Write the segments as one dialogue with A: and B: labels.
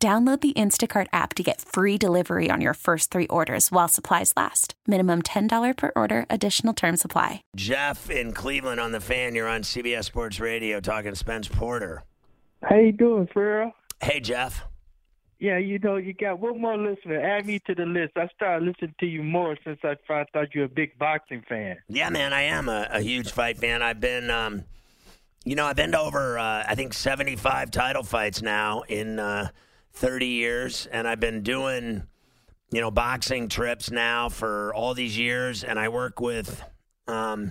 A: Download the Instacart app to get free delivery on your first three orders while supplies last. Minimum $10 per order, additional term supply.
B: Jeff in Cleveland on the fan. You're on CBS Sports Radio talking Spence Porter.
C: How you doing, Ferrall?
B: Hey, Jeff.
C: Yeah, you know, you got one more listener. Add me to the list. I started listening to you more since I found out you're a big boxing fan.
B: Yeah, man, I am a, a huge fight fan. I've been, um, you know, I've been to over, uh, I think, 75 title fights now in uh, 30 years, and I've been doing, you know, boxing trips now for all these years, and I work with, um,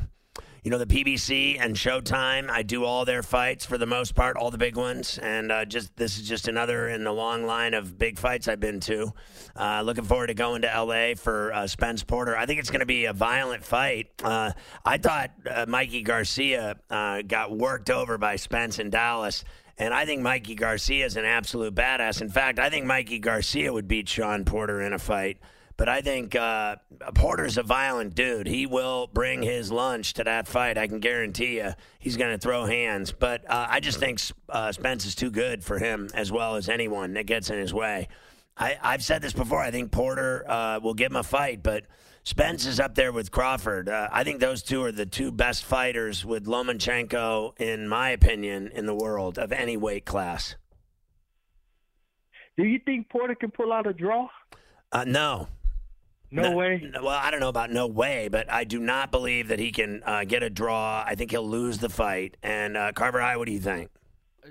B: you know, the PBC and Showtime. I do all their fights for the most part, all the big ones, and uh, just this is just another in the long line of big fights I've been to. Uh, looking forward to going to LA for uh, Spence Porter. I think it's going to be a violent fight. Uh, I thought uh, Mikey Garcia uh, got worked over by Spence in Dallas. And I think Mikey Garcia is an absolute badass. In fact, I think Mikey Garcia would beat Shawn Porter in a fight. But I think uh, Porter's a violent dude. He will bring his lunch to that fight. I can guarantee you he's going to throw hands. But uh, I just think uh, Spence is too good for him as well as anyone that gets in his way. I, I've said this before. I think Porter uh, will give him a fight, but Spence is up there with Crawford. Uh, I think those two are the two best fighters with Lomachenko, in my opinion, in the world of any weight class.
C: Do you think Porter can pull out a draw?
B: Uh, no.
C: No, way.
B: Well, I don't know about no way, but I do not believe that he can uh, get a draw. I think he'll lose the fight. And uh, Carver High, what do you think?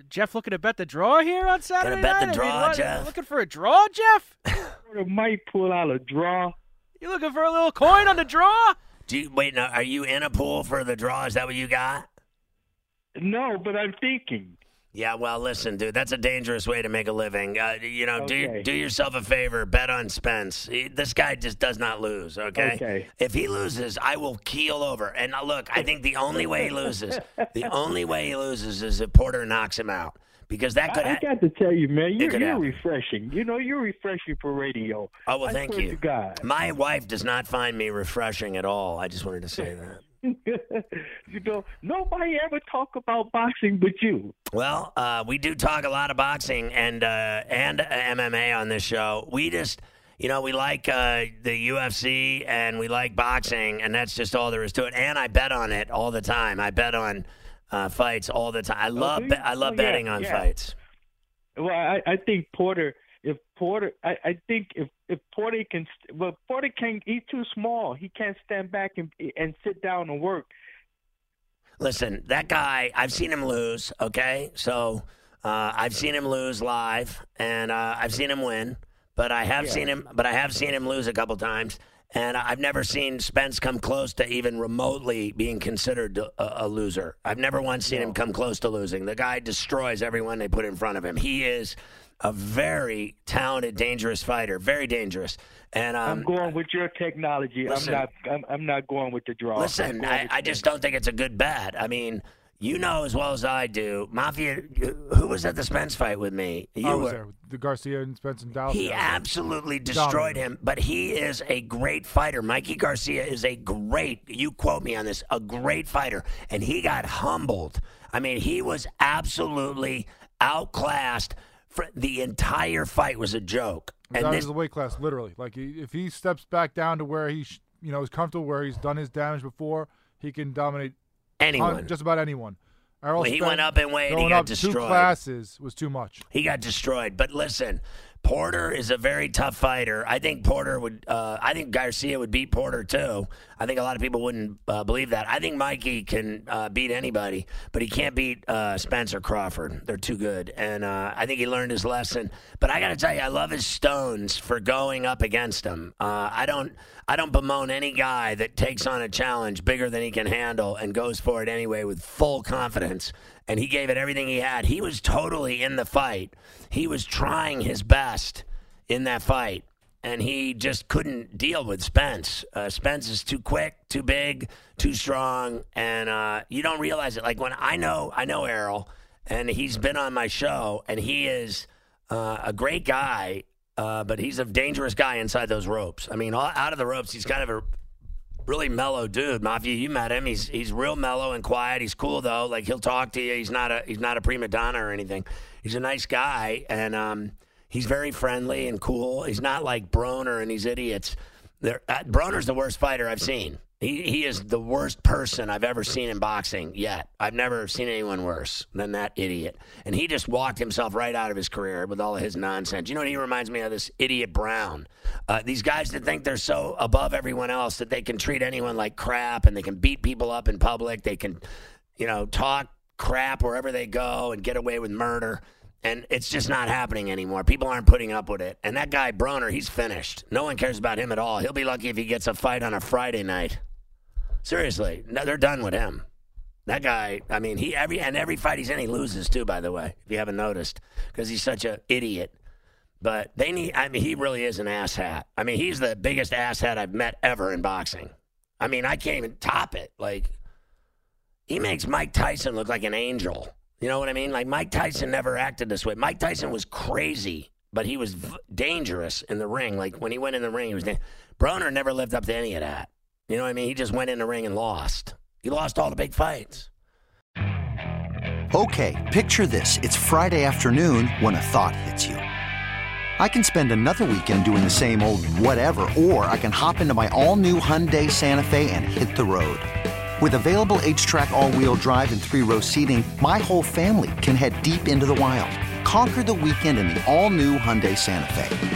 D: Jeff looking to bet the draw here on Saturday
B: bet the
D: night? I
B: draw,
D: mean,
B: Jeff?
D: Looking for a draw, Jeff?
C: Porter might pull out a draw.
D: You looking for a little coin on the draw?
B: Do you, wait, now, are you in a pool for the draw? Is that what you got?
C: No, but I'm thinking.
B: Yeah, well, listen, dude, that's a dangerous way to make a living. Uh, you know, do
C: Okay.
B: do yourself a favor, bet on Spence. He- this guy just does not lose. Okay.
C: Okay.
B: If he loses, I will keel over. And now, look, I think the only way he loses, the only way he loses, is if Porter knocks him out, because that could.
C: I, I got to tell you, man, you're, you're
B: happen.
C: refreshing. You know, you're refreshing for radio.
B: oh well,
C: I
B: thank you.
C: God.
B: My wife does not find me refreshing at all. I just wanted to say that.
C: you know, nobody ever talk about boxing but you.
B: Well, uh, we do talk a lot of boxing and uh, and MMA on this show. We just, you know, we like uh, the UFC and we like boxing, and that's just all there is to it. And I bet on it all the time. I bet on uh, fights all the time. I love
C: do
B: be- I love
C: Oh, yeah,
B: betting on
C: yeah.
B: fights.
C: Well, I, I think Porter. If Porter, I, I think if if Porter can, well, Porter can. He's too small. He can't stand back and and sit down and work.
B: Listen, that guy, I've seen him lose, okay? So uh, I've seen him lose live, and uh, I've seen him win, but I have
C: Yeah.
B: seen him, but I have seen him lose a couple times, and I've never seen Spence come close to even remotely being considered a, a loser. I've never once seen him come close to losing. The guy destroys everyone they put in front of him. He is a very talented, dangerous fighter, very dangerous. And um,
C: I'm going with your technology.
B: listen.
C: I'm not. I'm, I'm not going with the draw.
B: Listen, I, I just don't think it's a good bet. I mean, you know as well as I do, Mafia. Who was at the Spence fight with me? You
E: I was
B: were.
E: there. The Garcia and Spence and Dallas.
B: He
E: yeah, I was there.
B: absolutely destroyed him, but he is a great fighter. Mikey Garcia is a great, you quote me on this, a great fighter. And he got humbled. I mean, he was absolutely outclassed. For the entire fight was a joke. And
E: of
B: this,
E: his weight class, literally. Like if he steps back down to where he, you know, is comfortable, where he's done his damage before, he can dominate on
B: anyone.
E: just about anyone. Errol
B: When he
E: Spence
B: went up in weight, he got
E: up two classes was too much.
B: He got destroyed. But listen, Porter is a very tough fighter. I think Porter would. Uh, I think Garcia would beat Porter too. I think a lot of people wouldn't uh, believe that. I think Mikey can uh, beat anybody, but he can't beat uh, Spencer Crawford. They're too good, and uh, I think he learned his lesson. But I got to tell you, I love his stones for going up against him. Uh, I don't. I don't bemoan any guy that takes on a challenge bigger than he can handle and goes for it anyway with full confidence. And he gave it everything he had. He was totally in the fight. He was trying his best. in that fight, and he just couldn't deal with Spence. Uh, Spence is too quick, too big, too strong, and uh, you don't realize it. Like when I know, I know Errol, and he's been on my show, and he is uh, a great guy, uh, but he's a dangerous guy inside those ropes. I mean, all, out of the ropes, he's kind of a really mellow dude. Mafia, you met him. He's he's real mellow and quiet. He's cool though. Like he'll talk to you. He's not a he's not a prima donna or anything. He's a nice guy, and um, he's very friendly and cool. He's not like Broner and these idiots. They're, uh, Broner's the worst fighter I've seen. He he is the worst person I've ever seen in boxing yet. I've never seen anyone worse than that idiot. And he just walked himself right out of his career with all of his nonsense. You know what he reminds me of? This idiot Brown. Uh, these guys that think they're so above everyone else that they can treat anyone like crap and they can beat people up in public. They can, you know, talk crap wherever they go and get away with murder. And it's just not happening anymore. People aren't putting up with it. And that guy Broner, he's finished. No one cares about him at all. He'll be lucky if he gets a fight on a Friday night. Seriously, no, they're done with him. That guy, I mean, he every and every fight he's in, he loses too. By the way, if you haven't noticed, because he's such an idiot. But they need. I mean, he really is an asshat. I mean, he's the biggest asshat I've met ever in boxing. I mean, I can't even top it. Like, he makes Mike Tyson look like an angel. You know what I mean? Like Mike Tyson never acted this way. Mike Tyson was crazy, but he was v- dangerous in the ring. Like when he went in the ring, he was. Da- Broner never lived up to any of that. You know what I mean? He just went in the ring and lost. He lost all the big fights.
F: Okay, picture this. It's Friday afternoon when a thought hits you. I can spend another weekend doing the same old whatever, or I can hop into my all new Hyundai Santa Fe and hit the road. With available HTRAC, all wheel drive, and three row seating, my whole family can head deep into the wild. Conquer the weekend in the all new Hyundai Santa Fe.